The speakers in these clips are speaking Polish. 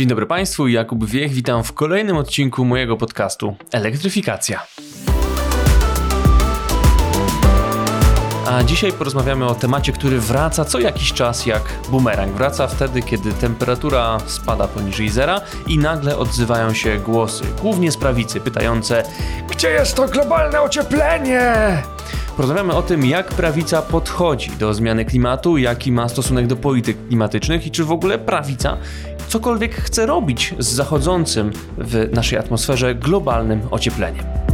Dzień dobry Państwu, Jakub Wiech, witam w kolejnym odcinku mojego podcastu Elektryfikacja. A dzisiaj porozmawiamy o temacie, który wraca co jakiś czas jak bumerang. Wraca wtedy, kiedy temperatura spada poniżej zera i nagle odzywają się głosy, głównie z prawicy, pytające: Gdzie jest to globalne ocieplenie? Porozmawiamy o tym, jak prawica podchodzi do zmiany klimatu, jaki ma stosunek do polityk klimatycznych i czy w ogóle prawica cokolwiek chce robić z zachodzącym w naszej atmosferze globalnym ociepleniem.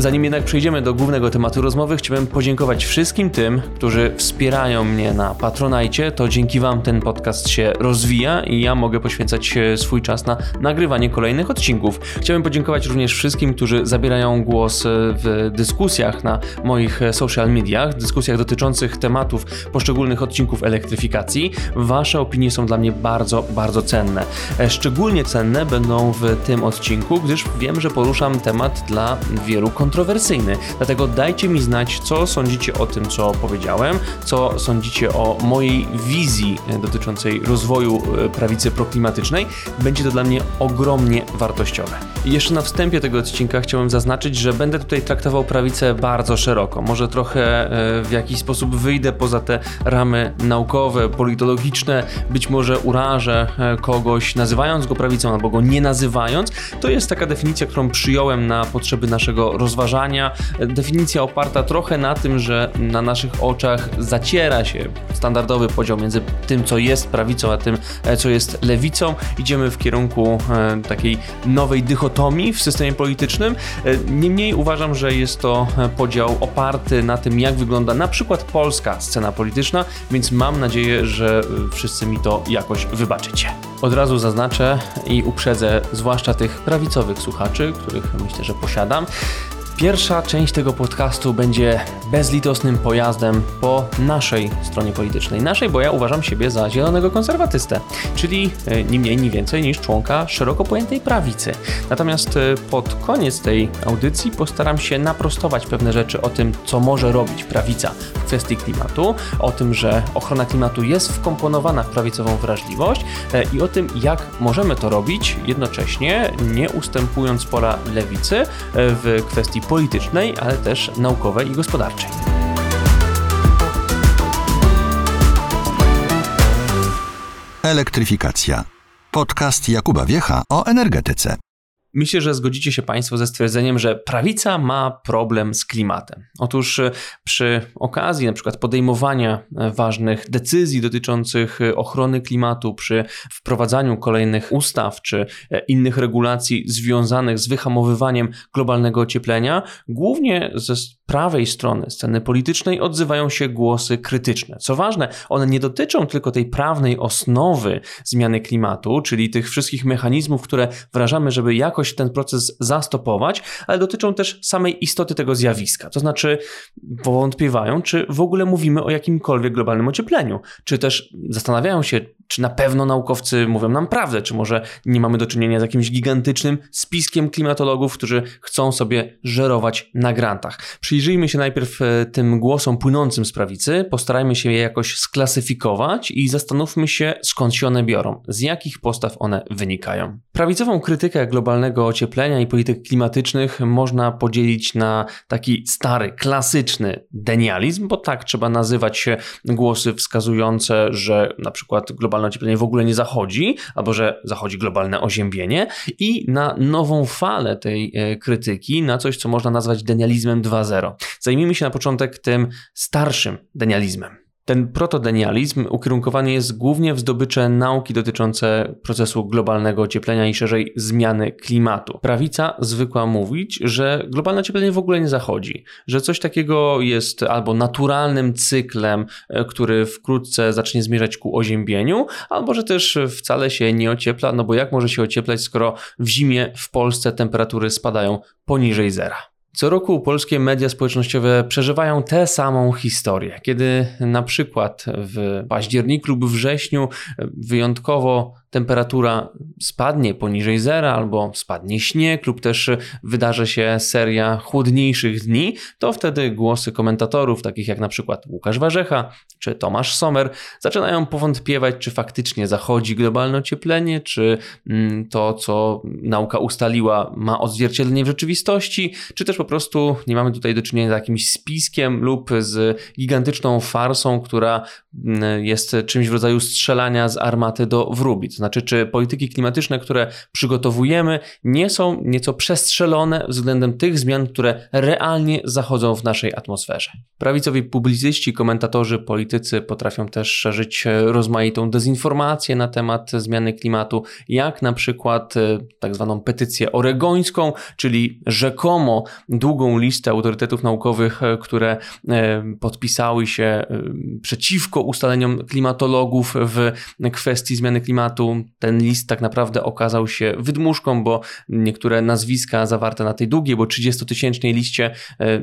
Zanim jednak przejdziemy do głównego tematu rozmowy, chciałbym podziękować wszystkim tym, którzy wspierają mnie na Patronajcie. To dzięki Wam ten podcast się rozwija i ja mogę poświęcać swój czas na nagrywanie kolejnych odcinków. Chciałbym podziękować również wszystkim, którzy zabierają głos w dyskusjach na moich social mediach, dyskusjach dotyczących tematów poszczególnych odcinków elektryfikacji. Wasze opinie są dla mnie bardzo, bardzo cenne. Szczególnie cenne będą w tym odcinku, gdyż wiem, że poruszam temat dla wielu kontrowersyjnych kontrowersyjny. Dlatego dajcie mi znać, co sądzicie o tym, co powiedziałem, co sądzicie o mojej wizji dotyczącej rozwoju e, prawicy proklimatycznej. Będzie to dla mnie ogromnie wartościowe. Jeszcze na wstępie tego odcinka chciałbym zaznaczyć, że będę tutaj traktował prawicę bardzo szeroko. Może trochę e, w jakiś sposób wyjdę poza te ramy naukowe, politologiczne, być może urażę e, kogoś nazywając go prawicą albo go nie nazywając. To jest taka definicja, którą przyjąłem na potrzeby naszego rozważania. Definicja oparta trochę na tym, że na naszych oczach zaciera się standardowy podział między tym, co jest prawicą, a tym, e, co jest lewicą. Idziemy w kierunku e, takiej nowej dychotomii w systemie politycznym. E, niemniej uważam, że jest to podział oparty na tym, jak wygląda na przykład polska scena polityczna, więc mam nadzieję, że wszyscy mi to jakoś wybaczycie. Od razu zaznaczę i uprzedzę, zwłaszcza tych prawicowych słuchaczy, których myślę, że posiadam, Pierwsza część tego podcastu będzie bezlitosnym pojazdem po naszej stronie politycznej. Naszej, bo ja uważam siebie za zielonego konserwatystę, czyli e, ni mniej, ni więcej niż członka szeroko pojętej prawicy. Natomiast e, pod koniec tej audycji postaram się naprostować pewne rzeczy o tym, co może robić prawica w kwestii klimatu, o tym, że ochrona klimatu jest wkomponowana w prawicową wrażliwość e, i o tym, jak możemy to robić jednocześnie, nie ustępując pola lewicy w kwestii politycznej, ale też naukowej i gospodarczej. Elektryfikacja. Podcast Jakuba Wiecha o energetyce. Myślę, że zgodzicie się Państwo ze stwierdzeniem, że prawica ma problem z klimatem. Otóż e, przy okazji na przykład podejmowania e, ważnych decyzji dotyczących e, ochrony klimatu, przy wprowadzaniu kolejnych ustaw czy innych regulacji związanych z wyhamowywaniem globalnego ocieplenia, głównie ze prawej strony sceny politycznej odzywają się głosy krytyczne. Co ważne, one nie dotyczą tylko tej prawnej osnowy zmiany klimatu, czyli tych wszystkich mechanizmów, które wrażamy, żeby jakoś ten proces zastopować, ale dotyczą też samej istoty tego zjawiska. To znaczy, powątpiewają, czy w ogóle mówimy o jakimkolwiek globalnym ociepleniu, czy też zastanawiają się, czy na pewno naukowcy mówią nam prawdę, czy może nie mamy do czynienia z jakimś gigantycznym spiskiem klimatologów, którzy chcą sobie żerować na grantach. Przyjrzyjmy się najpierw e, tym głosom płynącym z prawicy, postarajmy się je jakoś sklasyfikować i zastanówmy się, skąd się one biorą, z jakich postaw one wynikają. Prawicową krytykę globalnego ocieplenia i polityk klimatycznych można podzielić na taki stary, klasyczny denializm, bo tak trzeba nazywać się głosy wskazujące, że na przykład globalne ocieplenie w ogóle nie zachodzi, albo że zachodzi globalne oziębienie i na nową falę tej e, krytyki, na coś, co można nazwać denializmem 2.0. Zajmijmy się na początek tym starszym denializmem. Ten protodenializm ukierunkowany jest głównie w zdobycze nauki dotyczące procesu globalnego ocieplenia i szerzej zmiany klimatu. Prawica zwykła mówić, że globalne ocieplenie w ogóle nie zachodzi, że coś takiego jest albo naturalnym cyklem, e, który wkrótce zacznie zmierzać ku oziębieniu, albo że też wcale się nie ociepla, no bo jak może się ocieplać, skoro w zimie w Polsce temperatury spadają poniżej zera. Co roku polskie media społecznościowe przeżywają tę samą historię, kiedy na przykład w październiku lub wrześniu wyjątkowo temperatura spadnie poniżej zera albo spadnie śnieg lub też wydarzy się seria chłodniejszych dni, to wtedy głosy komentatorów, takich jak na przykład Łukasz Warzecha czy Tomasz Sommer, zaczynają powątpiewać, czy faktycznie zachodzi globalne ocieplenie, czy mm, to, co nauka ustaliła, ma odzwierciedlenie w rzeczywistości, czy też po prostu nie mamy tutaj do czynienia z jakimś spiskiem lub z gigantyczną farsą, która mm, jest czymś w rodzaju strzelania z armaty do wróbi. Znaczy, czy polityki klimatyczne, które przygotowujemy, nie są nieco przestrzelone względem tych zmian, które realnie zachodzą w naszej atmosferze. Prawicowi publicyści, komentatorzy, politycy potrafią też szerzyć rozmaitą dezinformację na temat zmiany klimatu, jak na przykład e, tak zwaną petycję oregońską, czyli rzekomo długą listę autorytetów naukowych, e, które e, podpisały się przeciwko ustaleniom klimatologów w kwestii zmiany klimatu. Ten list tak naprawdę okazał się wydmuszką, bo niektóre nazwiska zawarte na tej długiej, bo 30-tysięcznej liście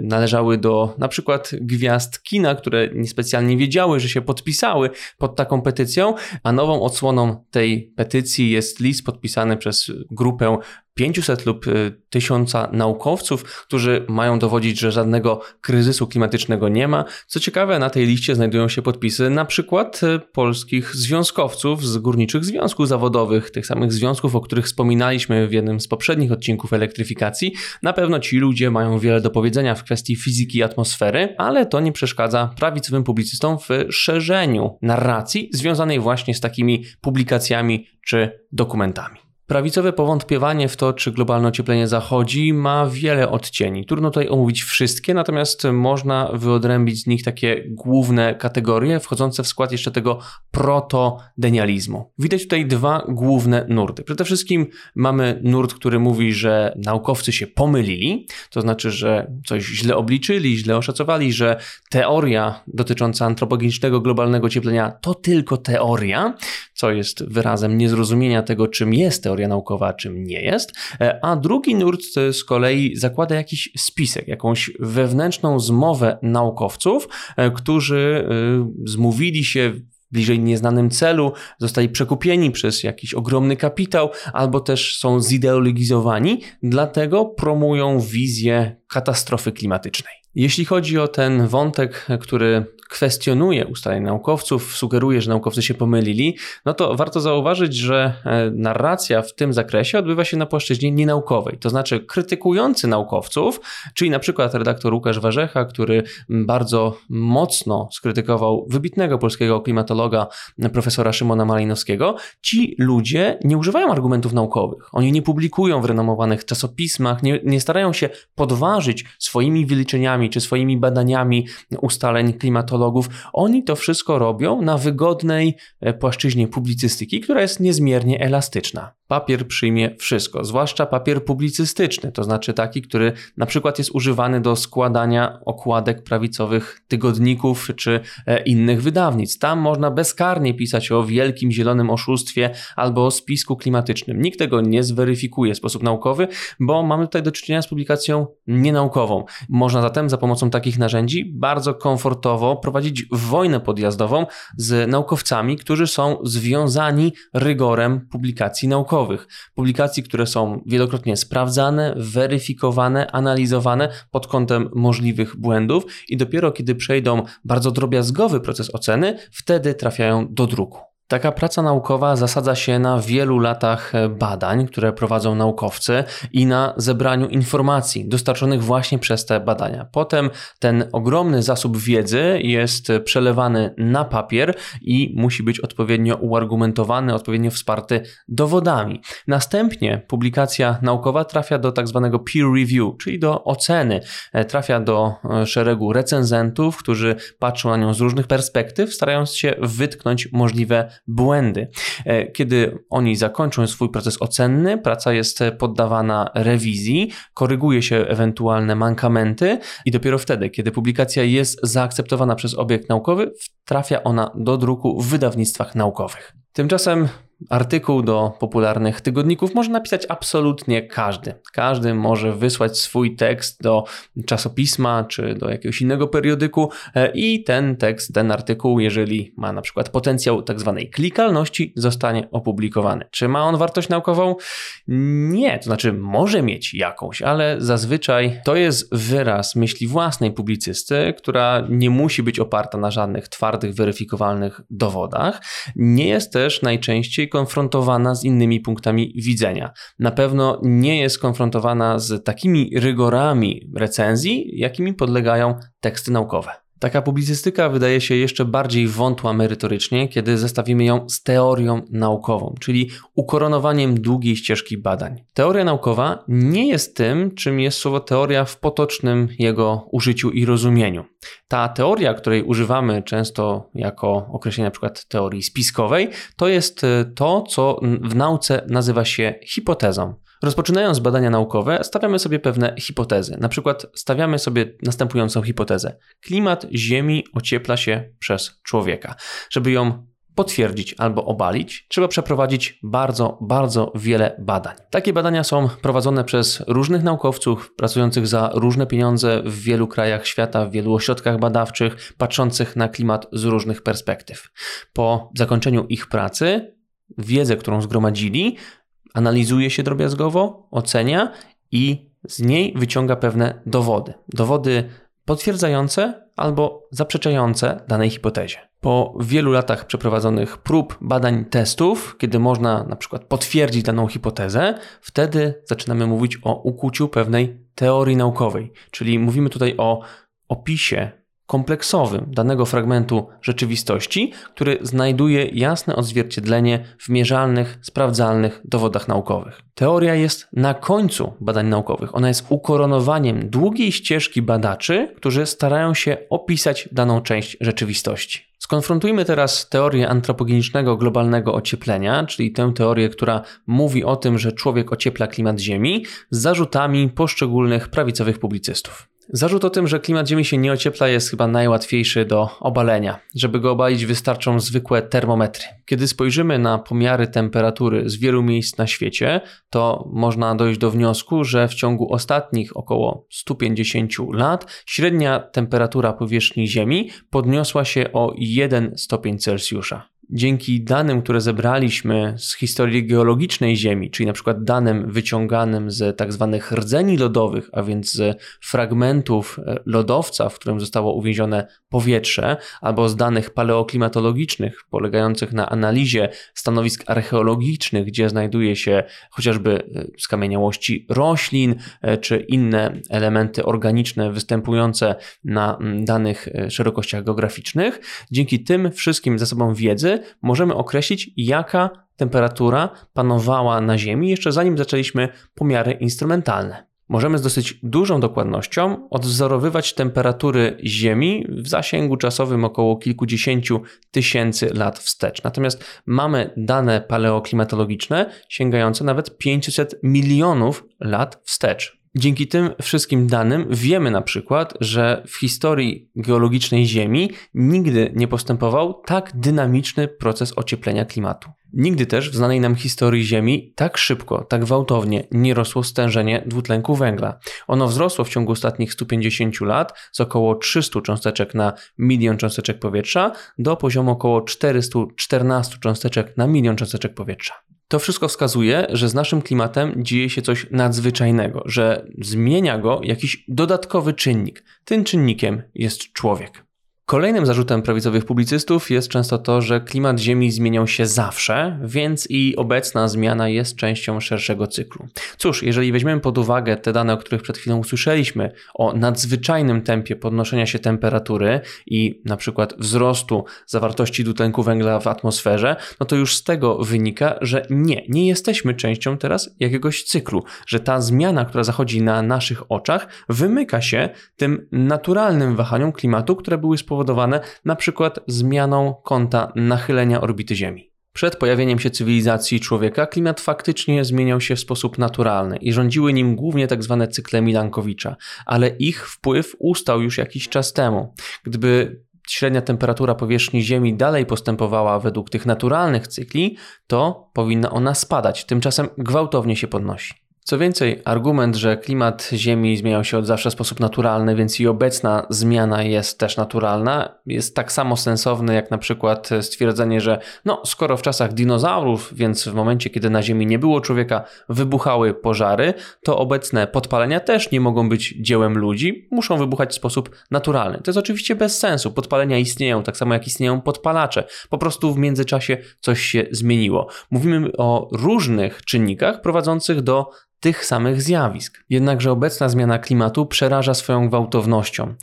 należały do na przykład gwiazd kina, które niespecjalnie wiedziały, że się podpisały pod taką petycją, a nową odsłoną tej petycji jest list podpisany przez grupę 500 lub 1000 y, naukowców, którzy mają dowodzić, że żadnego kryzysu klimatycznego nie ma. Co ciekawe, na tej liście znajdują się podpisy na przykład y, polskich związkowców z górniczych związków zawodowych, tych samych związków, o których wspominaliśmy w jednym z poprzednich odcinków elektryfikacji. Na pewno ci ludzie mają wiele do powiedzenia w kwestii fizyki atmosfery, ale to nie przeszkadza prawicowym publicystom w szerzeniu narracji związanej właśnie z takimi publikacjami czy dokumentami. Prawicowe powątpiewanie w to, czy globalne ocieplenie zachodzi, ma wiele odcieni. Trudno tutaj omówić wszystkie, natomiast można wyodrębić z nich takie główne kategorie, wchodzące w skład jeszcze tego protodenializmu. Widać tutaj dwa główne nurty. Przede wszystkim mamy nurt, który mówi, że naukowcy się pomylili, to znaczy, że coś źle obliczyli, źle oszacowali, że teoria dotycząca antropogenicznego globalnego ocieplenia to tylko teoria, co jest wyrazem niezrozumienia tego, czym jest teoria naukowa, a czym nie jest. E, a drugi nurt z kolei zakłada jakiś spisek, jakąś wewnętrzną zmowę naukowców, e, którzy e, zmówili się bliżej nieznanym celu, zostali przekupieni przez jakiś ogromny kapitał, albo też są zideologizowani, dlatego promują wizję katastrofy klimatycznej. Jeśli chodzi o ten wątek, który kwestionuje ustalenia naukowców, sugeruje, że naukowcy się pomylili, no to warto zauważyć, że e, narracja w tym zakresie odbywa się na płaszczyźnie nienaukowej. To znaczy krytykujący naukowców, czyli na przykład redaktor Łukasz Warzecha, który bardzo mocno skrytykował wybitnego polskiego klimatologa profesora Szymona Malinowskiego, ci ludzie nie używają argumentów naukowych. Oni nie publikują w renomowanych czasopismach, nie, nie starają się podważyć swoimi wyliczeniami czy swoimi badaniami ustaleń klimatologii oni to wszystko robią na wygodnej e, płaszczyźnie publicystyki, która jest niezmiernie elastyczna papier przyjmie wszystko, zwłaszcza papier publicystyczny, to znaczy taki, który na przykład jest używany do składania okładek prawicowych tygodników czy e, innych wydawnictw. Tam można bezkarnie pisać o wielkim zielonym oszustwie albo o spisku klimatycznym. Nikt tego nie zweryfikuje w sposób naukowy, bo mamy tutaj do czynienia z publikacją nienaukową. Można zatem za pomocą takich narzędzi bardzo komfortowo prowadzić wojnę podjazdową z naukowcami, którzy są związani rygorem publikacji naukowych publikacji, które są wielokrotnie sprawdzane, weryfikowane, analizowane pod kątem możliwych błędów i dopiero kiedy przejdą bardzo drobiazgowy proces oceny, wtedy trafiają do druku. Taka praca naukowa zasadza się na wielu latach e, badań, które prowadzą naukowcy i na zebraniu informacji dostarczonych właśnie przez te badania. Potem ten ogromny zasób wiedzy jest przelewany na papier i musi być odpowiednio uargumentowany, odpowiednio wsparty dowodami. Następnie publikacja naukowa trafia do tak zwanego peer review, czyli do oceny. E, trafia do e, szeregu recenzentów, którzy patrzą na nią z różnych perspektyw, starając się wytknąć możliwe błędy. E, kiedy oni zakończą swój proces ocenny, praca jest poddawana rewizji, koryguje się ewentualne mankamenty i dopiero wtedy, kiedy publikacja jest zaakceptowana przez obiekt naukowy, trafia ona do druku w wydawnictwach naukowych. Tymczasem Artykuł do popularnych tygodników może napisać absolutnie każdy. Każdy może wysłać swój tekst do czasopisma czy do jakiegoś innego periodyku e, i ten tekst, ten artykuł, jeżeli ma na przykład potencjał tak zwanej klikalności, zostanie opublikowany. Czy ma on wartość naukową? Nie, to znaczy może mieć jakąś, ale zazwyczaj to jest wyraz myśli własnej publicysty, która nie musi być oparta na żadnych twardych, weryfikowalnych dowodach. Nie jest też najczęściej konfrontowana z innymi punktami widzenia. Na pewno nie jest konfrontowana z takimi rygorami recenzji, jakimi podlegają teksty naukowe. Taka publicystyka wydaje się jeszcze bardziej wątła merytorycznie, kiedy zestawimy ją z teorią naukową, czyli ukoronowaniem długiej ścieżki badań. Teoria naukowa nie jest tym, czym jest słowo teoria w potocznym jego użyciu i rozumieniu. Ta teoria, której używamy często jako określenia np. teorii spiskowej, to jest e, to, co w nauce nazywa się hipotezą. Rozpoczynając badania naukowe, stawiamy sobie pewne hipotezy. Na przykład stawiamy sobie następującą hipotezę: klimat Ziemi ociepla się przez człowieka. Żeby ją potwierdzić albo obalić, trzeba przeprowadzić bardzo, bardzo wiele badań. Takie badania są prowadzone przez różnych naukowców pracujących za różne pieniądze w wielu krajach świata, w wielu ośrodkach badawczych, patrzących na klimat z różnych perspektyw. Po zakończeniu ich pracy, wiedzę, którą zgromadzili, analizuje się drobiazgowo, ocenia i z niej wyciąga pewne dowody. Dowody potwierdzające albo zaprzeczające danej hipotezie. Po wielu latach przeprowadzonych prób, badań, testów, kiedy można na przykład potwierdzić daną hipotezę, wtedy zaczynamy mówić o ukuciu pewnej teorii naukowej, czyli mówimy tutaj o opisie kompleksowym danego fragmentu rzeczywistości, który znajduje jasne odzwierciedlenie w mierzalnych, sprawdzalnych dowodach naukowych. Teoria jest na końcu badań naukowych. Ona jest ukoronowaniem długiej ścieżki badaczy, którzy starają się opisać daną część rzeczywistości. Skonfrontujmy teraz teorię antropogenicznego globalnego ocieplenia, czyli tę teorię, która mówi o tym, że człowiek ociepla klimat Ziemi, z zarzutami poszczególnych prawicowych publicystów. Zarzut o tym, że klimat Ziemi się nie ociepla, jest chyba najłatwiejszy do obalenia. Żeby go obalić, wystarczą zwykłe termometry. Kiedy spojrzymy na pomiary temperatury z wielu miejsc na świecie, to można dojść do wniosku, że w ciągu ostatnich około 150 lat średnia temperatura powierzchni Ziemi podniosła się o 1 stopień Celsjusza dzięki danym, które zebraliśmy z historii geologicznej Ziemi, czyli na przykład danym wyciąganym z tak zwanych rdzeni lodowych, a więc z fragmentów e, lodowca, w którym zostało uwięzione powietrze, albo z danych paleoklimatologicznych, polegających na analizie stanowisk archeologicznych, gdzie znajduje się chociażby e, skamieniałości roślin, e, czy inne elementy organiczne występujące na danych szerokościach geograficznych. Dzięki tym wszystkim zasobom wiedzy możemy określić, jaka temperatura panowała na Ziemi jeszcze zanim zaczęliśmy pomiary instrumentalne. Możemy z dosyć dużą dokładnością odwzorowywać temperatury Ziemi w zasięgu czasowym około kilkudziesięciu tysięcy lat wstecz. Natomiast mamy dane paleoklimatologiczne sięgające nawet 500 milionów lat wstecz. Dzięki tym wszystkim danym wiemy na przykład, że w historii geologicznej Ziemi nigdy nie postępował tak dynamiczny proces ocieplenia klimatu. Nigdy też w znanej nam historii Ziemi tak szybko, tak gwałtownie nie rosło stężenie dwutlenku węgla. Ono wzrosło w ciągu ostatnich 150 lat z około 300 cząsteczek na milion cząsteczek powietrza do poziomu około 414 cząsteczek na milion cząsteczek powietrza. To wszystko wskazuje, że z naszym klimatem dzieje się coś nadzwyczajnego, że zmienia go jakiś dodatkowy czynnik. Tym czynnikiem jest człowiek. Kolejnym zarzutem prawicowych publicystów jest często to, że klimat Ziemi zmieniał się zawsze, więc i obecna zmiana jest częścią szerszego cyklu. Cóż, jeżeli weźmiemy pod uwagę te dane, o których przed chwilą usłyszeliśmy, o nadzwyczajnym tempie podnoszenia się temperatury i na przykład wzrostu zawartości dwutlenku węgla w atmosferze, no to już z tego wynika, że nie, nie jesteśmy częścią teraz jakiegoś cyklu, że ta zmiana, która zachodzi na naszych oczach, wymyka się tym naturalnym wahaniom klimatu, które były spowodowane spowodowane na przykład zmianą kąta nachylenia orbity Ziemi. Przed pojawieniem się cywilizacji człowieka klimat faktycznie zmieniał się w sposób naturalny i rządziły nim głównie tzw. Tak cykle Milankowicza, ale ich wpływ ustał już jakiś czas temu. Gdyby średnia temperatura powierzchni Ziemi dalej postępowała według tych naturalnych cykli, to powinna ona spadać, tymczasem gwałtownie się podnosi. Co więcej, argument, że klimat Ziemi zmieniał się od zawsze w sposób naturalny, więc i obecna zmiana jest też naturalna, jest tak samo sensowny jak na przykład stwierdzenie, że no, skoro w czasach dinozaurów, więc w momencie, kiedy na Ziemi nie było człowieka, wybuchały pożary, to obecne podpalenia też nie mogą być dziełem ludzi, muszą wybuchać w sposób naturalny. To jest oczywiście bez sensu. Podpalenia istnieją, tak samo jak istnieją podpalacze. Po prostu w międzyczasie coś się zmieniło. Mówimy o różnych czynnikach prowadzących do tych samych zjawisk. Jednakże obecna zmiana klimatu przeraża swoją gwałtownością.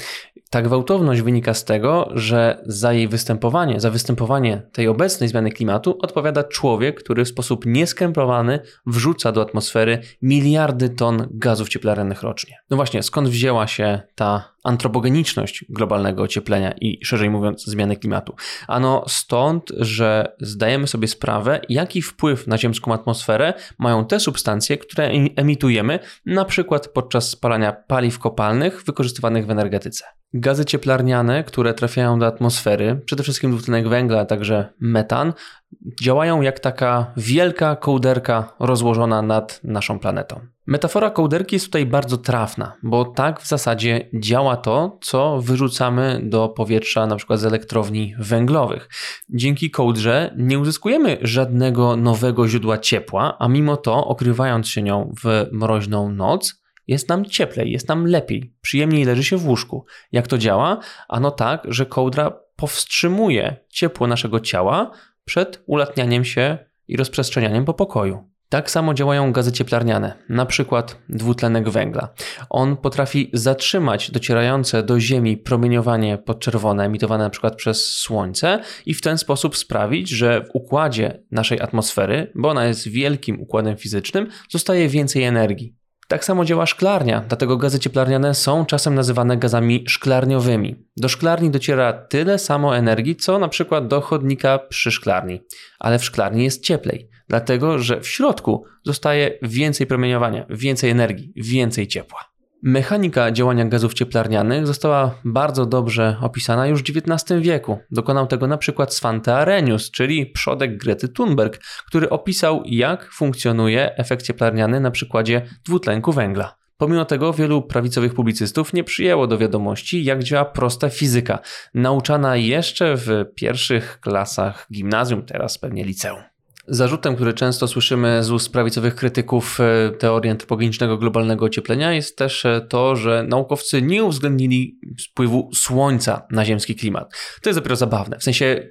Ta gwałtowność wynika z tego, że za jej występowanie, za występowanie tej obecnej zmiany klimatu odpowiada człowiek, który w sposób nieskrępowany wrzuca do atmosfery miliardy ton gazów cieplarnianych rocznie. No właśnie, skąd wzięła się ta antropogeniczność globalnego ocieplenia i szerzej mówiąc zmiany klimatu? Ano stąd, że zdajemy sobie sprawę, jaki wpływ na ziemską atmosferę mają te substancje, które emitujemy, na przykład podczas spalania paliw kopalnych wykorzystywanych w energetyce. Gazy cieplarniane, które trafiają do atmosfery, przede wszystkim dwutlenek węgla, a także metan, działają jak taka wielka kołderka rozłożona nad naszą planetą. Metafora kołderki jest tutaj bardzo trafna, bo tak w zasadzie działa to, co wyrzucamy do powietrza na przykład z elektrowni węglowych. Dzięki kołdrze nie uzyskujemy żadnego nowego źródła ciepła, a mimo to okrywając się nią w mroźną noc, jest nam cieplej, jest nam lepiej, przyjemniej leży się w łóżku. Jak to działa? Ano tak, że kołdra powstrzymuje ciepło naszego ciała przed ulatnianiem się i rozprzestrzenianiem po pokoju. Tak samo działają gazy cieplarniane, na przykład dwutlenek węgla. On potrafi zatrzymać docierające do Ziemi promieniowanie podczerwone emitowane przykład przez Słońce i w ten sposób sprawić, że w układzie naszej atmosfery, bo ona jest wielkim układem fizycznym, zostaje więcej energii. Tak samo działa szklarnia, dlatego gazy cieplarniane są czasem nazywane gazami szklarniowymi. Do szklarni dociera tyle samo energii, co na przykład do chodnika przy szklarni, ale w szklarni jest cieplej, dlatego że w środku zostaje więcej promieniowania, więcej energii, więcej ciepła. Mechanika działania gazów cieplarnianych została bardzo dobrze opisana już w XIX wieku. Dokonał tego na przykład Svante Arrhenius, czyli przodek Grety Thunberg, który opisał jak funkcjonuje efekt cieplarniany na przykładzie dwutlenku węgla. Pomimo tego wielu prawicowych publicystów nie przyjęło do wiadomości, jak działa prosta fizyka, nauczana jeszcze w pierwszych klasach gimnazjum, teraz pewnie liceum. Zarzutem, który często słyszymy z ust prawicowych krytyków e, teorii antropogenicznego globalnego ocieplenia jest też e, to, że naukowcy nie uwzględnili wpływu słońca na ziemski klimat. To jest dopiero zabawne. W sensie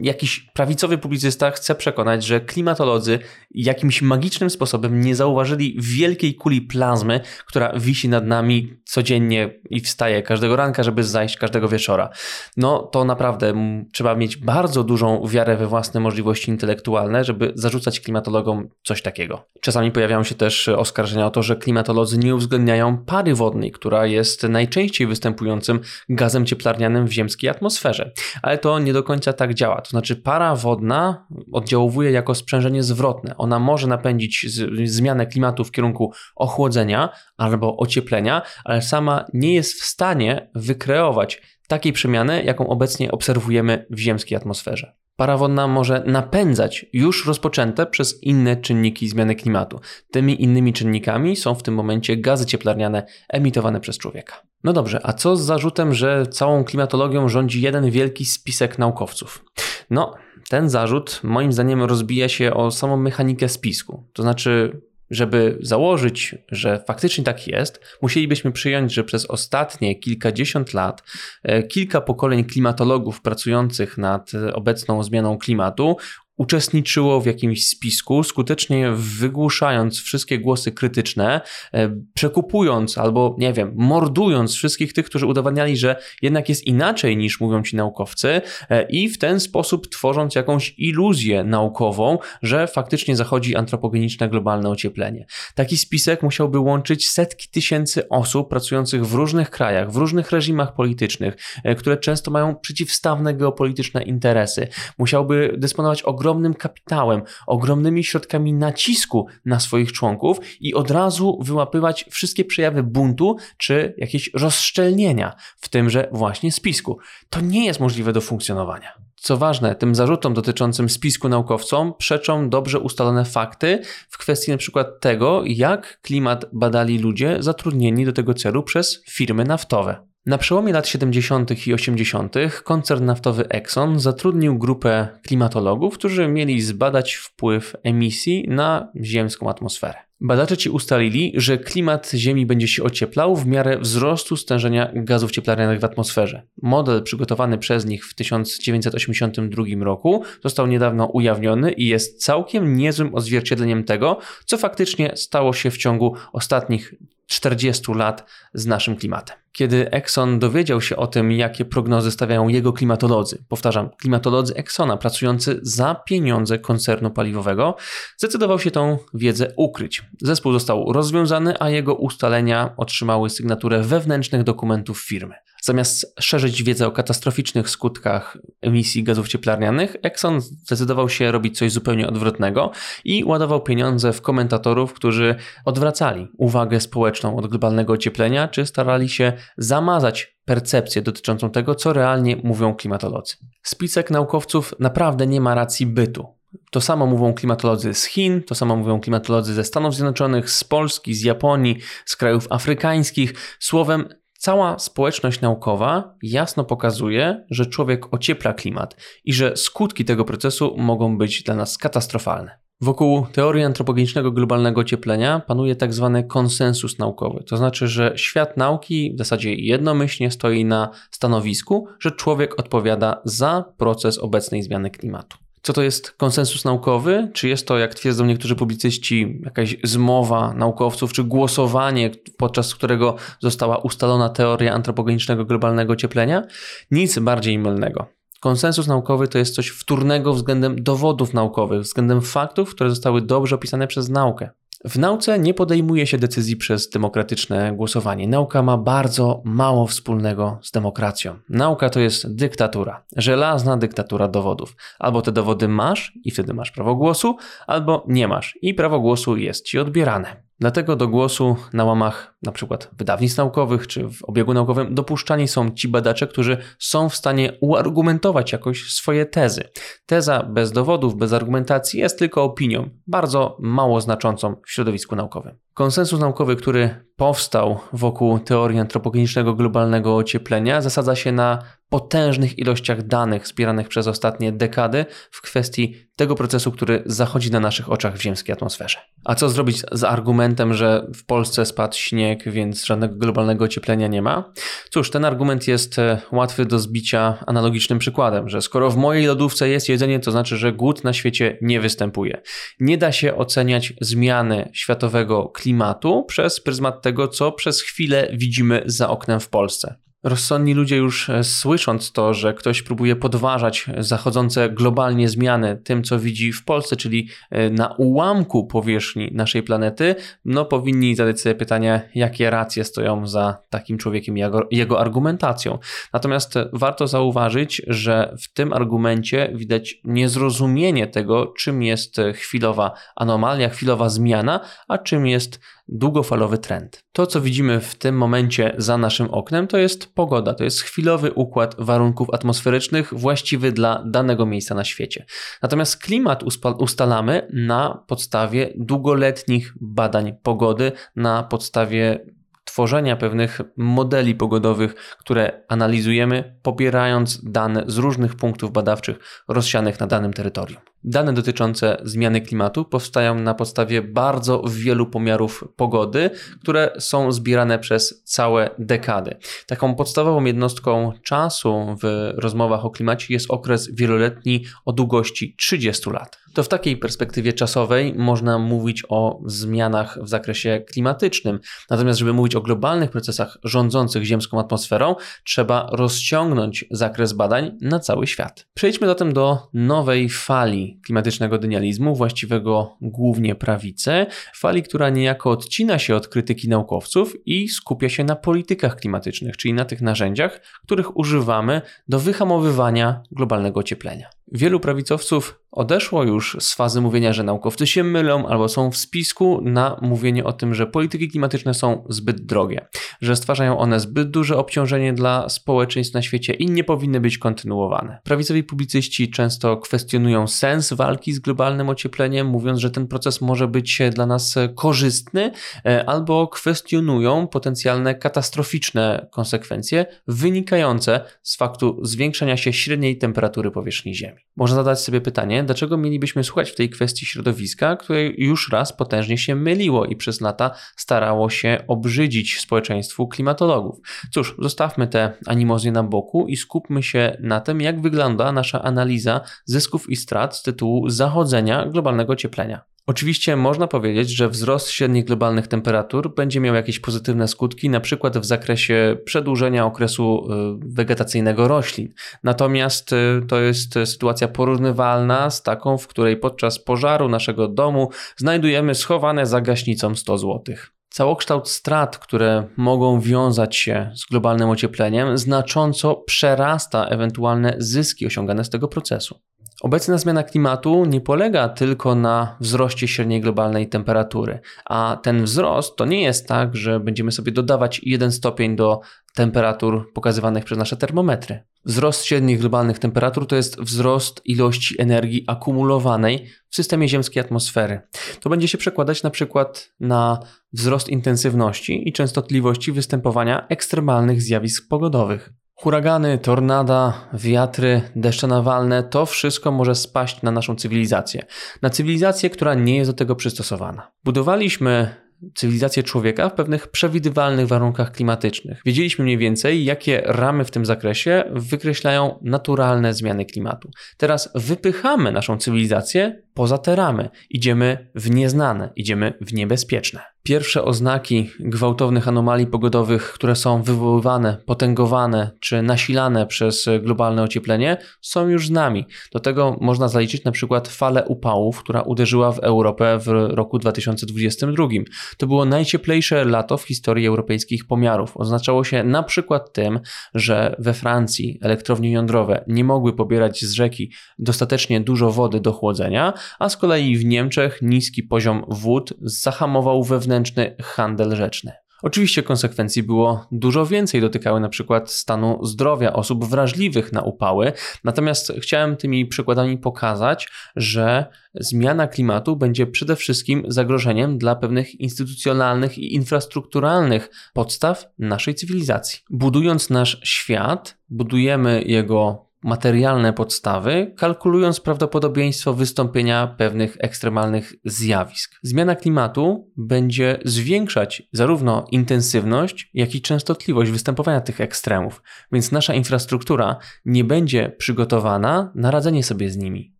jakiś prawicowy publicysta chce przekonać, że klimatolodzy jakimś magicznym sposobem nie zauważyli wielkiej kuli plazmy, która wisi nad nami codziennie i wstaje każdego ranka, żeby zajść każdego wieczora. No to naprawdę trzeba mieć bardzo dużą wiarę we własne możliwości intelektualne, żeby zarzucać klimatologom coś takiego. Czasami pojawiają się też oskarżenia o to, że klimatolodzy nie uwzględniają pary wodnej, która jest najczęściej występującym gazem cieplarnianym w ziemskiej atmosferze. Ale to nie do końca tak działa. To znaczy para wodna oddziałuje jako sprzężenie zwrotne. Ona może napędzić zmianę klimatu w kierunku ochłodzenia albo ocieplenia, ale sama nie jest w stanie wykreować takiej przemiany, jaką obecnie obserwujemy w ziemskiej atmosferze. Para wodna może napędzać już rozpoczęte przez inne czynniki zmiany klimatu. Tymi innymi czynnikami są w tym momencie gazy cieplarniane emitowane przez człowieka. No dobrze, a co z zarzutem, że całą klimatologią rządzi jeden wielki spisek naukowców? No, ten zarzut moim zdaniem rozbija się o samą mechanikę spisku. To znaczy, żeby założyć, że faktycznie tak jest, musielibyśmy przyjąć, że przez ostatnie kilkadziesiąt lat e, kilka pokoleń klimatologów pracujących nad obecną zmianą klimatu uczestniczyło w jakimś spisku, skutecznie wygłuszając wszystkie głosy krytyczne, e, przekupując albo, nie wiem, mordując wszystkich tych, którzy udowadniali, że jednak jest inaczej niż mówią ci naukowcy, e, i w ten sposób tworząc jakąś iluzję naukową, że faktycznie zachodzi antropogeniczne globalne ocieplenie. Taki spisek musiałby łączyć setki tysięcy osób pracujących w różnych krajach, w różnych reżimach politycznych, e, które często mają przeciwstawne geopolityczne interesy. Musiałby dysponować ogromnym ogromnym kapitałem, ogromnymi środkami nacisku na swoich członków i od razu wyłapywać wszystkie przejawy buntu czy jakieś rozszczelnienia w tymże właśnie spisku. To nie jest możliwe do funkcjonowania. Co ważne, tym zarzutom dotyczącym spisku naukowcom przeczą dobrze ustalone fakty w kwestii np. tego, jak klimat badali ludzie zatrudnieni do tego celu przez firmy naftowe. Na przełomie lat 70. i 80. koncern naftowy Exxon zatrudnił grupę klimatologów, którzy mieli zbadać wpływ emisji na ziemską atmosferę. Badacze ci ustalili, że klimat Ziemi będzie się ocieplał w miarę wzrostu stężenia gazów cieplarnianych w atmosferze. Model przygotowany przez nich w 1982 roku został niedawno ujawniony i jest całkiem niezłym odzwierciedleniem tego, co faktycznie stało się w ciągu ostatnich 40 lat z naszym klimatem. Kiedy Exxon dowiedział się o tym, jakie prognozy stawiają jego klimatolodzy, powtarzam, klimatolodzy Exxona pracujący za pieniądze koncernu paliwowego, zdecydował się tą wiedzę ukryć. Zespół został rozwiązany, a jego ustalenia otrzymały sygnaturę wewnętrznych dokumentów firmy. Zamiast szerzyć wiedzę o katastroficznych skutkach emisji gazów cieplarnianych, Exxon zdecydował się robić coś zupełnie odwrotnego i ładował pieniądze w komentatorów, którzy odwracali uwagę społeczną od globalnego ocieplenia, czy starali się zamazać percepcję dotyczącą tego, co realnie mówią klimatolodzy. Spisek naukowców naprawdę nie ma racji bytu. To samo mówią klimatolodzy z Chin, to samo mówią klimatolodzy ze Stanów Zjednoczonych, z Polski, z Japonii, z krajów afrykańskich. Słowem, Cała społeczność naukowa jasno pokazuje, że człowiek ociepla klimat i że skutki tego procesu mogą być dla nas katastrofalne. Wokół teorii antropogenicznego globalnego ocieplenia panuje tak zwany konsensus naukowy. To znaczy, że świat nauki w zasadzie jednomyślnie stoi na stanowisku, że człowiek odpowiada za proces obecnej zmiany klimatu. Co to jest konsensus naukowy? Czy jest to, jak twierdzą niektórzy publicyści, jakaś zmowa naukowców, czy głosowanie, podczas którego została ustalona teoria antropogenicznego globalnego ocieplenia? Nic bardziej mylnego. Konsensus naukowy to jest coś wtórnego względem dowodów naukowych, względem faktów, które zostały dobrze opisane przez naukę. W nauce nie podejmuje się decyzji przez demokratyczne głosowanie. Nauka ma bardzo mało wspólnego z demokracją. Nauka to jest dyktatura, żelazna dyktatura dowodów. Albo te dowody masz i wtedy masz prawo głosu, albo nie masz i prawo głosu jest ci odbierane. Dlatego do głosu na łamach np. wydawnictw naukowych czy w obiegu naukowym dopuszczani są ci badacze, którzy są w stanie uargumentować jakoś swoje tezy. Teza bez dowodów, bez argumentacji jest tylko opinią, bardzo mało znaczącą w środowisku naukowym. Konsensus naukowy, który powstał wokół teorii antropogenicznego globalnego ocieplenia, zasadza się na potężnych ilościach danych zbieranych przez ostatnie dekady w kwestii tego procesu, który zachodzi na naszych oczach w ziemskiej atmosferze. A co zrobić z argumentem, że w Polsce spadł śnieg, więc żadnego globalnego ocieplenia nie ma? Cóż, ten argument jest e, łatwy do zbicia analogicznym przykładem, że skoro w mojej lodówce jest jedzenie, to znaczy, że głód na świecie nie występuje. Nie da się oceniać zmiany światowego klimatu przez pryzmat tego, co przez chwilę widzimy za oknem w Polsce. Rozsądni ludzie już e, słysząc to, że ktoś próbuje podważać zachodzące globalnie zmiany tym, co widzi w Polsce, czyli e, na ułamku powierzchni naszej planety, no powinni zadać sobie pytanie, jakie racje stoją za takim człowiekiem jego, jego argumentacją. Natomiast warto zauważyć, że w tym argumencie widać niezrozumienie tego, czym jest chwilowa anomalia, chwilowa zmiana, a czym jest długofalowy trend. To, co widzimy w tym momencie za naszym oknem, to jest pogoda, to jest chwilowy układ warunków atmosferycznych właściwy dla danego miejsca na świecie. Natomiast klimat ustalamy na podstawie długoletnich badań pogody, na podstawie tworzenia pewnych modeli pogodowych, które analizujemy, pobierając dane z różnych punktów badawczych rozsianych na danym terytorium. Dane dotyczące zmiany klimatu powstają na podstawie bardzo wielu pomiarów pogody, które są zbierane przez całe dekady. Taką podstawową jednostką czasu w rozmowach o klimacie jest okres wieloletni o długości 30 lat. To w takiej perspektywie czasowej można mówić o zmianach w zakresie klimatycznym. Natomiast, żeby mówić o globalnych procesach rządzących ziemską atmosferą, trzeba rozciągnąć zakres badań na cały świat. Przejdźmy zatem do nowej fali klimatycznego denializmu, właściwego głównie prawicy, fali, która niejako odcina się od krytyki naukowców i skupia się na politykach klimatycznych, czyli na tych narzędziach, których używamy do wyhamowywania globalnego ocieplenia. Wielu prawicowców odeszło już z fazy mówienia, że naukowcy się mylą albo są w spisku, na mówienie o tym, że polityki klimatyczne są zbyt drogie, że stwarzają one zbyt duże obciążenie dla społeczeństw na świecie i nie powinny być kontynuowane. Prawicowi publicyści często kwestionują sens walki z globalnym ociepleniem, mówiąc, że ten proces może być dla nas korzystny, e, albo kwestionują potencjalne katastroficzne konsekwencje wynikające z faktu zwiększenia się średniej temperatury powierzchni Ziemi. Można zadać sobie pytanie, dlaczego mielibyśmy słuchać w tej kwestii środowiska, które już raz potężnie się myliło i przez lata starało się obrzydzić społeczeństwu klimatologów. Cóż, zostawmy te animozje na boku i skupmy się na tym, jak wygląda nasza analiza zysków i strat z tytułu zachodzenia globalnego ocieplenia. Oczywiście można powiedzieć, że wzrost średnich globalnych temperatur będzie miał jakieś pozytywne skutki, na przykład w zakresie przedłużenia okresu y, wegetacyjnego roślin. Natomiast y, to jest sytuacja porównywalna z taką, w której podczas pożaru naszego domu znajdujemy schowane za gaśnicą 100 zł. Całokształt strat, które mogą wiązać się z globalnym ociepleniem, znacząco przerasta ewentualne zyski osiągane z tego procesu. Obecna zmiana klimatu nie polega tylko na wzroście średniej globalnej temperatury, a ten wzrost to nie jest tak, że będziemy sobie dodawać jeden stopień do temperatur pokazywanych przez nasze termometry. Wzrost średnich globalnych temperatur to jest wzrost ilości energii akumulowanej w systemie ziemskiej atmosfery. To będzie się przekładać na przykład na wzrost intensywności i częstotliwości występowania ekstremalnych zjawisk pogodowych. Huragany, tornada, wiatry, deszcze nawalne to wszystko może spaść na naszą cywilizację. Na cywilizację, która nie jest do tego przystosowana. Budowaliśmy cywilizację człowieka w pewnych przewidywalnych warunkach klimatycznych. Wiedzieliśmy mniej więcej, jakie ramy w tym zakresie wykreślają naturalne zmiany klimatu. Teraz wypychamy naszą cywilizację poza te ramy. Idziemy w nieznane, idziemy w niebezpieczne. Pierwsze oznaki gwałtownych anomalii pogodowych, które są wywoływane, potęgowane czy nasilane przez globalne ocieplenie, są już z nami. Do tego można zaliczyć na przykład falę upałów, która uderzyła w Europę w roku 2022. To było najcieplejsze lato w historii europejskich pomiarów. Oznaczało się na przykład tym, że we Francji elektrownie jądrowe nie mogły pobierać z rzeki dostatecznie dużo wody do chłodzenia, a z kolei w Niemczech niski poziom wód zahamował wewnętrzny handel rzeczny. Oczywiście konsekwencji było dużo więcej, dotykały na przykład stanu zdrowia osób wrażliwych na upały, natomiast chciałem tymi przykładami pokazać, że zmiana klimatu będzie przede wszystkim zagrożeniem dla pewnych instytucjonalnych i infrastrukturalnych podstaw naszej cywilizacji. Budując nasz świat, budujemy jego materialne podstawy, kalkulując prawdopodobieństwo wystąpienia pewnych ekstremalnych zjawisk. Zmiana klimatu będzie zwiększać zarówno intensywność, jak i częstotliwość występowania tych ekstremów, więc nasza infrastruktura nie będzie przygotowana na radzenie sobie z nimi.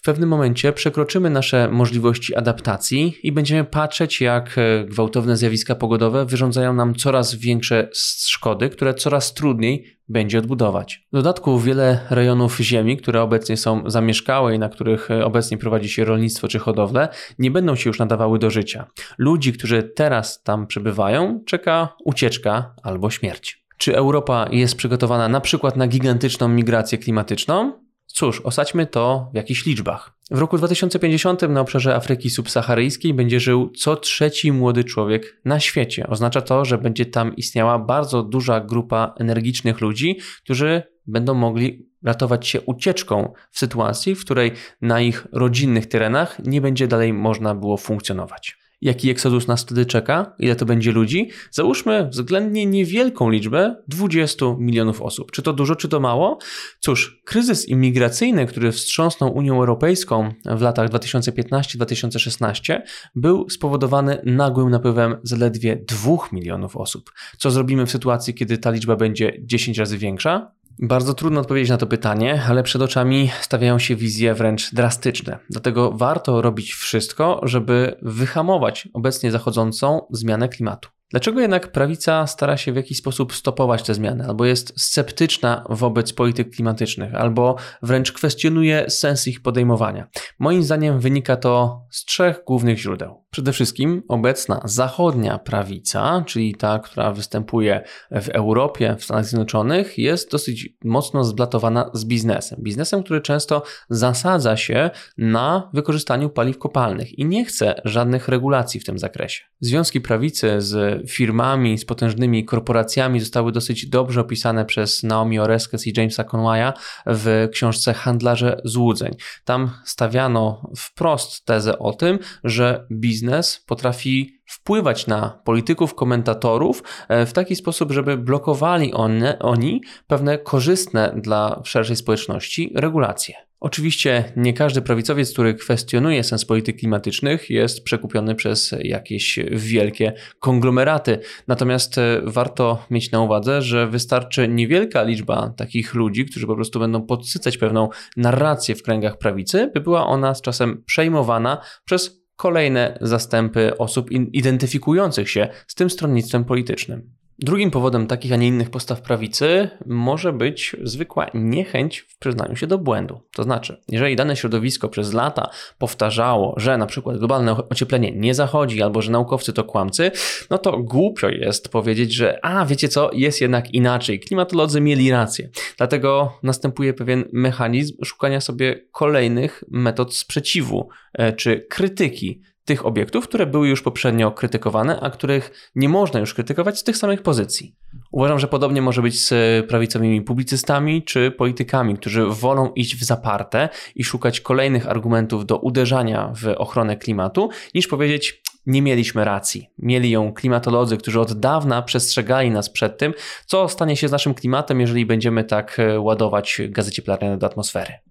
W pewnym momencie przekroczymy nasze możliwości adaptacji i będziemy patrzeć, jak gwałtowne zjawiska pogodowe wyrządzają nam coraz większe szkody, które coraz trudniej będzie odbudować. W dodatku wiele rejonów ziemi, które obecnie są zamieszkałe i na których e, obecnie prowadzi się rolnictwo czy hodowlę, nie będą się już nadawały do życia. Ludzi, którzy teraz tam przebywają, czeka ucieczka albo śmierć. Czy Europa jest przygotowana na przykład na gigantyczną migrację klimatyczną? Cóż, osadźmy to w jakichś liczbach. W roku 2050 na obszarze Afryki subsaharyjskiej będzie żył co trzeci młody człowiek na świecie. Oznacza to, że będzie tam istniała bardzo duża grupa energicznych ludzi, którzy będą mogli ratować się ucieczką w sytuacji, w której na ich rodzinnych terenach nie będzie dalej można było funkcjonować jaki eksodus nas wtedy czeka, ile to będzie ludzi, załóżmy względnie niewielką liczbę 20 milionów osób. Czy to dużo, czy to mało? Cóż, kryzys imigracyjny, który wstrząsnął Unią Europejską w latach 2015-2016, był spowodowany nagłym napływem zaledwie 2 milionów osób. Co zrobimy w sytuacji, kiedy ta liczba będzie 10 razy większa? Bardzo trudno odpowiedzieć na to pytanie, ale przed oczami stawiają się wizje wręcz drastyczne. Dlatego warto robić wszystko, żeby wyhamować obecnie zachodzącą zmianę klimatu. Dlaczego jednak prawica stara się w jakiś sposób stopować te zmiany, albo jest sceptyczna wobec polityk klimatycznych, albo wręcz kwestionuje sens ich podejmowania? Moim zdaniem wynika to z trzech głównych źródeł. Przede wszystkim obecna zachodnia prawica, czyli ta, która występuje w Europie, w Stanach Zjednoczonych, jest dosyć mocno zblatowana z biznesem. Biznesem, który często zasadza się na wykorzystaniu paliw kopalnych i nie chce żadnych regulacji w tym zakresie. Związki prawicy z firmami, z potężnymi korporacjami zostały dosyć dobrze opisane przez Naomi Oreskes i Jamesa Conwaya w książce Handlarze złudzeń. Tam stawiano wprost tezę o tym, że biznes potrafi wpływać na polityków, komentatorów e, w taki sposób, żeby blokowali one, oni pewne korzystne dla szerszej społeczności regulacje. Oczywiście nie każdy prawicowiec, który kwestionuje sens polityk klimatycznych, jest przekupiony przez jakieś wielkie konglomeraty. Natomiast e, warto mieć na uwadze, że wystarczy niewielka liczba takich ludzi, którzy po prostu będą podsycać pewną narrację w kręgach prawicy, by była ona z czasem przejmowana przez kolejne zastępy osób identyfikujących się z tym stronnictwem politycznym. Drugim powodem takich, a nie innych postaw prawicy może być zwykła niechęć w przyznaniu się do błędu. To znaczy, jeżeli dane środowisko przez lata powtarzało, że na przykład globalne ocieplenie nie zachodzi albo że naukowcy to kłamcy, no to głupio jest powiedzieć, że a wiecie co, jest jednak inaczej. Klimatolodzy mieli rację. Dlatego następuje pewien mechanizm szukania sobie kolejnych metod sprzeciwu e, czy krytyki tych obiektów, które były już poprzednio krytykowane, a których nie można już krytykować z tych samych pozycji. Uważam, że podobnie może być z prawicowymi publicystami czy politykami, którzy wolą iść w zaparte i szukać kolejnych argumentów do uderzania w ochronę klimatu, niż powiedzieć, nie mieliśmy racji. Mieli ją klimatolodzy, którzy od dawna przestrzegali nas przed tym, co stanie się z naszym klimatem, jeżeli będziemy tak e, ładować gazy cieplarniane do atmosfery.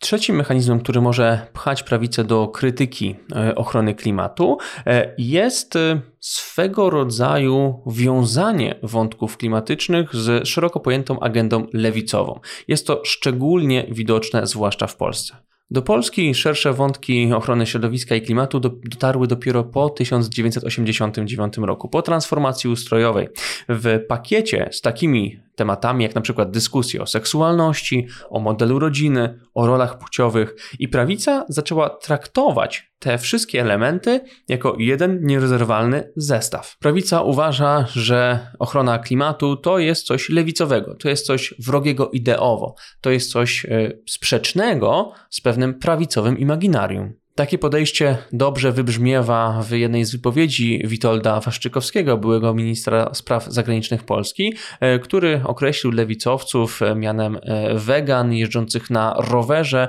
Trzecim mechanizmem, który może pchać prawicę do krytyki e, ochrony klimatu, e, jest e, swego rodzaju wiązanie wątków klimatycznych z szeroko pojętą agendą lewicową. Jest to szczególnie widoczne, zwłaszcza w Polsce. Do Polski szersze wątki ochrony środowiska i klimatu dotarły dopiero po 1989 roku, po transformacji ustrojowej. W pakiecie z takimi tematami jak na przykład dyskusje o seksualności, o modelu rodziny, o rolach płciowych i prawica zaczęła traktować te wszystkie elementy jako jeden nierozerwalny zestaw. Prawica uważa, że ochrona klimatu to jest coś lewicowego, to jest coś wrogiego ideowo, to jest coś e, sprzecznego z pewnym prawicowym imaginarium. Takie podejście dobrze wybrzmiewa w jednej z wypowiedzi Witolda Waszczykowskiego, byłego ministra spraw zagranicznych Polski, e, który określił lewicowców e, mianem e, wegan jeżdżących na rowerze,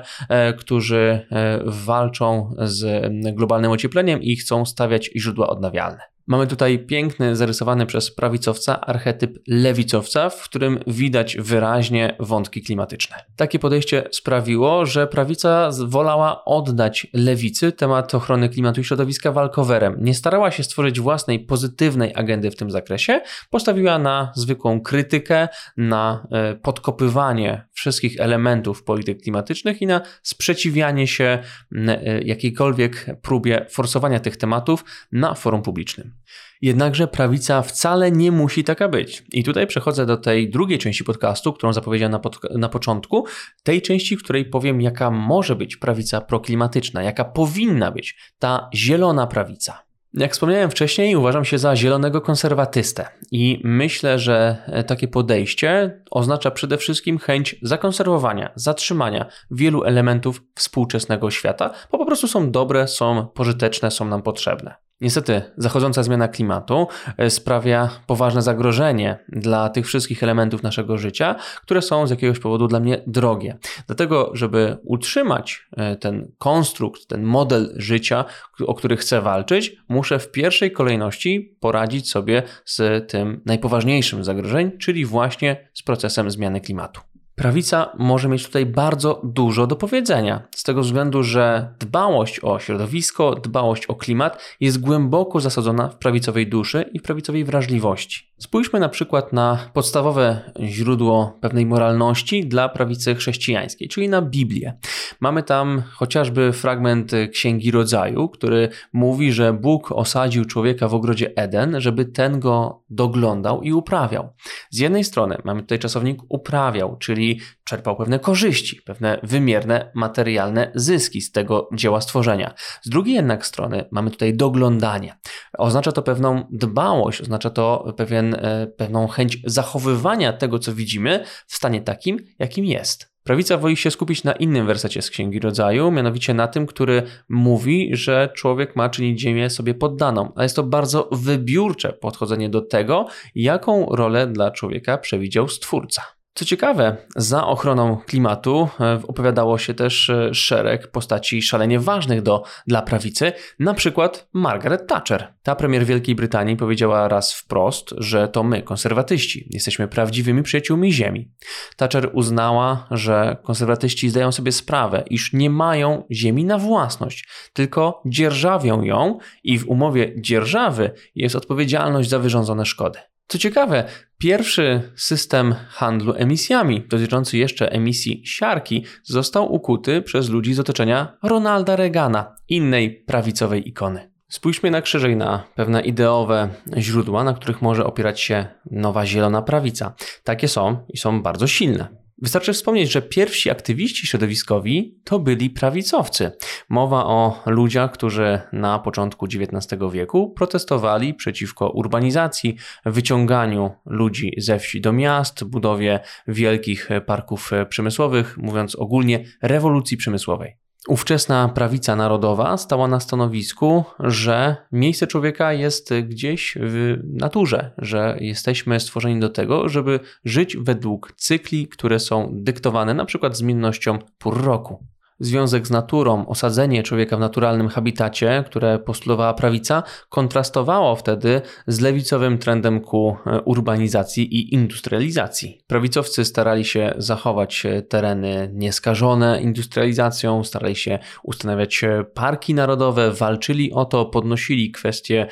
którzy walczą z globalnym ociepleniem i chcą stawiać źródła odnawialne. Mamy tutaj piękny, zarysowany przez prawicowca archetyp lewicowca, w którym widać wyraźnie wątki klimatyczne. Takie podejście sprawiło, że prawica wolała oddać lewicy temat ochrony klimatu i środowiska walkowerem. Nie starała się stworzyć własnej pozytywnej agendy w tym zakresie, postawiła na zwykłą krytykę, na e, podkopywanie wszystkich elementów polityk klimatycznych i na sprzeciwianie się e, jakiejkolwiek próbie forsowania tych tematów na forum publicznym. Jednakże prawica wcale nie musi taka być. I tutaj przechodzę do tej drugiej części podcastu, którą zapowiedziałem na, pod, na początku, tej części, w której powiem, jaka może być prawica proklimatyczna, jaka powinna być ta zielona prawica. Jak wspomniałem wcześniej, uważam się za zielonego konserwatystę i myślę, że takie podejście oznacza przede wszystkim chęć zakonserwowania, zatrzymania wielu elementów współczesnego świata, bo po prostu są dobre, są pożyteczne, są nam potrzebne. Niestety, zachodząca zmiana klimatu e, sprawia poważne zagrożenie dla tych wszystkich elementów naszego życia, które są z jakiegoś powodu dla mnie drogie. Dlatego, żeby utrzymać e, ten konstrukt, ten model życia, o który chcę walczyć, muszę w pierwszej kolejności poradzić sobie z tym najpoważniejszym zagrożeniem, czyli właśnie z procesem zmiany klimatu. Prawica może mieć tutaj bardzo dużo do powiedzenia, z tego względu, że dbałość o środowisko, dbałość o klimat jest głęboko zasadzona w prawicowej duszy i w prawicowej wrażliwości. Spójrzmy na przykład na podstawowe źródło pewnej moralności dla prawicy chrześcijańskiej, czyli na Biblię. Mamy tam chociażby fragment Księgi Rodzaju, który mówi, że Bóg osadził człowieka w ogrodzie Eden, żeby ten go doglądał i uprawiał. Z jednej strony mamy tutaj czasownik uprawiał, czyli czerpał pewne korzyści, pewne wymierne, materialne zyski z tego dzieła stworzenia. Z drugiej jednak strony mamy tutaj doglądanie. Oznacza to pewną dbałość, oznacza to pewien, e, pewną chęć zachowywania tego, co widzimy, w stanie takim, jakim jest. Prawica woli się skupić na innym wersecie z Księgi Rodzaju, mianowicie na tym, który mówi, że człowiek ma czynić ziemię sobie poddaną. A jest to bardzo wybiórcze podchodzenie do tego, jaką rolę dla człowieka przewidział Stwórca. Co ciekawe, za ochroną klimatu e, opowiadało się też e, szereg postaci szalenie ważnych do, dla prawicy, na przykład Margaret Thatcher. Ta premier Wielkiej Brytanii powiedziała raz wprost, że to my, konserwatyści, jesteśmy prawdziwymi przyjaciółmi Ziemi. Thatcher uznała, że konserwatyści zdają sobie sprawę, iż nie mają Ziemi na własność, tylko dzierżawią ją i w umowie dzierżawy jest odpowiedzialność za wyrządzone szkody. Co ciekawe, pierwszy system handlu emisjami, dotyczący jeszcze emisji siarki, został ukuty przez ludzi z otoczenia Ronalda Reagana, innej prawicowej ikony. Spójrzmy na krzyżej na pewne ideowe źródła, na których może opierać się nowa zielona prawica. Takie są i są bardzo silne. Wystarczy wspomnieć, że pierwsi aktywiści środowiskowi to byli prawicowcy. Mowa o ludziach, którzy na początku XIX wieku protestowali przeciwko urbanizacji, wyciąganiu ludzi ze wsi do miast, budowie wielkich parków przemysłowych, mówiąc ogólnie rewolucji przemysłowej. Ówczesna prawica narodowa stała na stanowisku, że miejsce człowieka jest gdzieś w naturze, że jesteśmy stworzeni do tego, żeby żyć według cykli, które są dyktowane na przykład zmiennością pór roku związek z naturą, osadzenie człowieka w naturalnym habitacie, które postulowała prawica, kontrastowało wtedy z lewicowym trendem ku e, urbanizacji i industrializacji. Prawicowcy starali się zachować e, tereny nieskażone industrializacją, starali się ustanawiać e, parki narodowe, walczyli o to, podnosili kwestię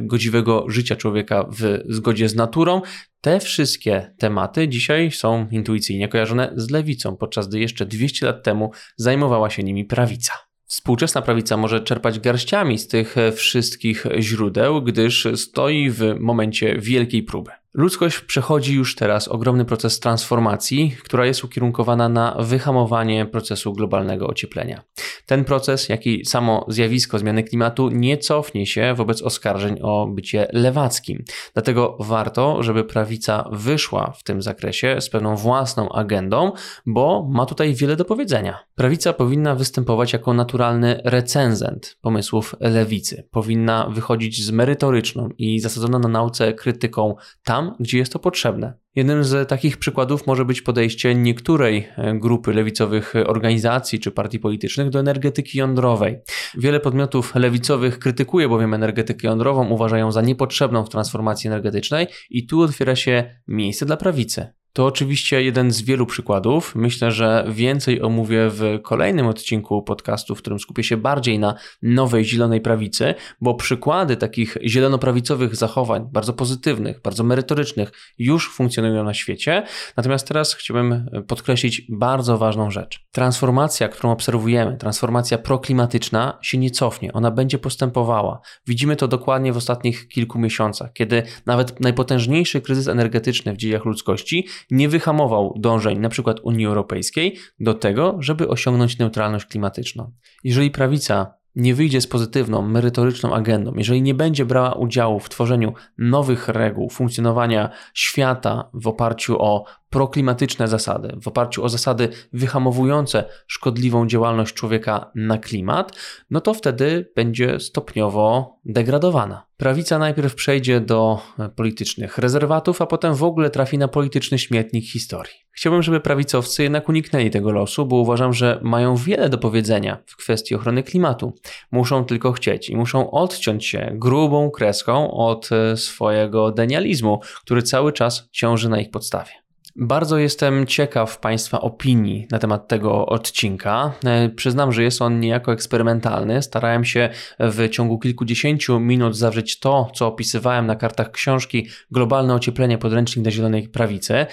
godziwego życia człowieka w zgodzie z naturą. Te wszystkie tematy dzisiaj są intuicyjnie kojarzone z lewicą, podczas gdy jeszcze 200 lat temu zajmowała się nimi prawica. Współczesna prawica może czerpać garściami z tych wszystkich źródeł, gdyż stoi w momencie wielkiej próby. Ludzkość przechodzi już teraz ogromny proces transformacji, która jest ukierunkowana na wyhamowanie procesu globalnego ocieplenia. Ten proces, jak i samo zjawisko zmiany klimatu, nie cofnie się wobec oskarżeń o bycie lewackim. Dlatego warto, żeby prawica wyszła w tym zakresie z pewną własną agendą, bo ma tutaj wiele do powiedzenia. Prawica powinna występować jako naturalny recenzent pomysłów lewicy. Powinna wychodzić z merytoryczną i zasadzoną na nauce krytyką tam, tam, gdzie jest to potrzebne. Jednym z takich przykładów może być podejście niektórej e, grupy lewicowych organizacji czy partii politycznych do energetyki jądrowej. Wiele podmiotów lewicowych krytykuje bowiem energetykę jądrową, uważają za niepotrzebną w transformacji energetycznej i tu otwiera się miejsce dla prawicy. To oczywiście jeden z wielu przykładów. Myślę, że więcej omówię w kolejnym odcinku podcastu, w którym skupię się bardziej na nowej zielonej prawicy, bo przykłady takich zielonoprawicowych zachowań, bardzo pozytywnych, bardzo merytorycznych, już funkcjonują na świecie. Natomiast teraz chciałbym podkreślić bardzo ważną rzecz. Transformacja, którą obserwujemy, transformacja proklimatyczna się nie cofnie, ona będzie postępowała. Widzimy to dokładnie w ostatnich kilku miesiącach, kiedy nawet najpotężniejszy kryzys energetyczny w dziejach ludzkości nie wyhamował dążeń np. Unii Europejskiej do tego, żeby osiągnąć neutralność klimatyczną. Jeżeli prawica nie wyjdzie z pozytywną, merytoryczną agendą, jeżeli nie będzie brała udziału w tworzeniu nowych reguł funkcjonowania świata w oparciu o proklimatyczne zasady, w oparciu o zasady wyhamowujące szkodliwą działalność człowieka na klimat, no to wtedy będzie stopniowo degradowana. Prawica najpierw przejdzie do politycznych rezerwatów, a potem w ogóle trafi na polityczny śmietnik historii. Chciałbym, żeby prawicowcy jednak uniknęli tego losu, bo uważam, że mają wiele do powiedzenia w kwestii ochrony klimatu. Muszą tylko chcieć i muszą odciąć się grubą kreską od e, swojego denializmu, który cały czas ciąży na ich podstawie. Bardzo jestem ciekaw Państwa opinii na temat tego odcinka. E, przyznam, że jest on niejako eksperymentalny. Starałem się w ciągu kilkudziesięciu minut zawrzeć to, co opisywałem na kartach książki Globalne ocieplenie podręcznik dla zielonej prawicy.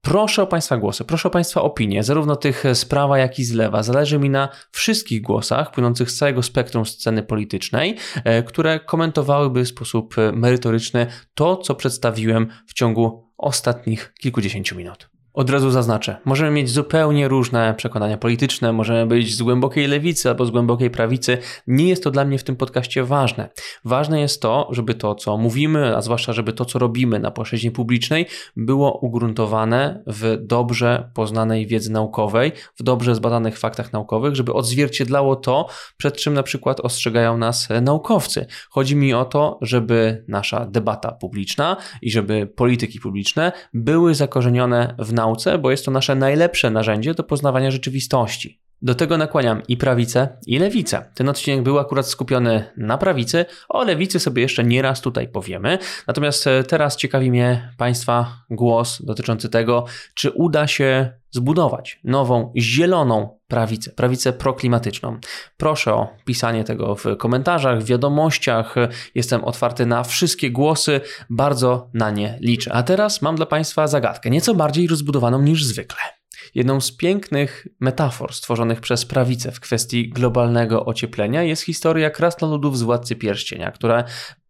Proszę o Państwa głosy, proszę o Państwa opinie, zarówno tych z prawa, jak i z lewa. Zależy mi na wszystkich głosach płynących z całego spektrum sceny politycznej, e, które komentowałyby w sposób merytoryczny to, co przedstawiłem w ciągu ostatnich kilkudziesięciu minut. Od razu zaznaczę, możemy mieć zupełnie różne przekonania polityczne, możemy być z głębokiej lewicy albo z głębokiej prawicy. Nie jest to dla mnie w tym podcaście ważne. Ważne jest to, żeby to, co mówimy, a zwłaszcza, żeby to, co robimy na płaszczyźnie publicznej, było ugruntowane w dobrze poznanej wiedzy naukowej, w dobrze zbadanych faktach naukowych, żeby odzwierciedlało to, przed czym na przykład ostrzegają nas naukowcy. Chodzi mi o to, żeby nasza debata publiczna i żeby polityki publiczne były zakorzenione w nauce bo jest to nasze najlepsze narzędzie do poznawania rzeczywistości. Do tego nakłaniam i prawicę, i lewicę. Ten odcinek był akurat skupiony na prawicy, o lewicy sobie jeszcze nieraz tutaj powiemy. Natomiast e, teraz ciekawi mnie Państwa głos dotyczący tego, czy uda się zbudować nową, zieloną prawicę, prawicę proklimatyczną. Proszę o pisanie tego w komentarzach, w wiadomościach. Jestem otwarty na wszystkie głosy, bardzo na nie liczę. A teraz mam dla Państwa zagadkę, nieco bardziej rozbudowaną niż zwykle. Jedną z pięknych metafor stworzonych przez prawicę w kwestii globalnego ocieplenia jest historia krasnoludów z Władcy Pierścienia, które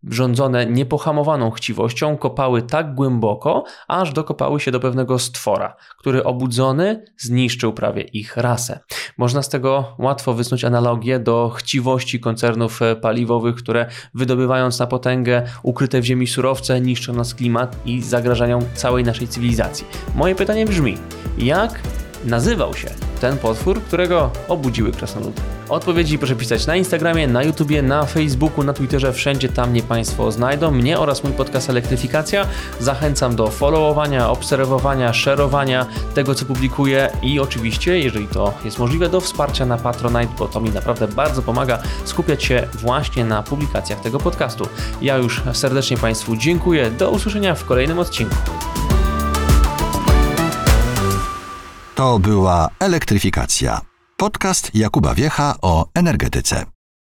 rządzone niepohamowaną chciwością kopały tak głęboko, aż dokopały się do pewnego stwora, który obudzony zniszczył prawie ich rasę. Można z tego łatwo wysnuć analogię do chciwości koncernów paliwowych, które wydobywając na potęgę ukryte w ziemi surowce niszczą nas klimat i zagrażają całej naszej cywilizacji. Moje pytanie brzmi, jak nazywał się ten potwór, którego obudziły krasnoludy? Odpowiedzi proszę pisać na Instagramie, na YouTubie, na Facebooku, na Twitterze, wszędzie tam mnie Państwo znajdą. Mnie oraz mój podcast Elektryfikacja. Zachęcam do followowania, obserwowania, szerowania tego, co publikuję i oczywiście, jeżeli to jest możliwe, do wsparcia na Patronite, bo to mi naprawdę bardzo pomaga skupiać się właśnie na publikacjach tego podcastu. Ja już serdecznie Państwu dziękuję. Do usłyszenia w kolejnym odcinku. To była elektryfikacja. Podcast Jakuba Wiecha o energetyce.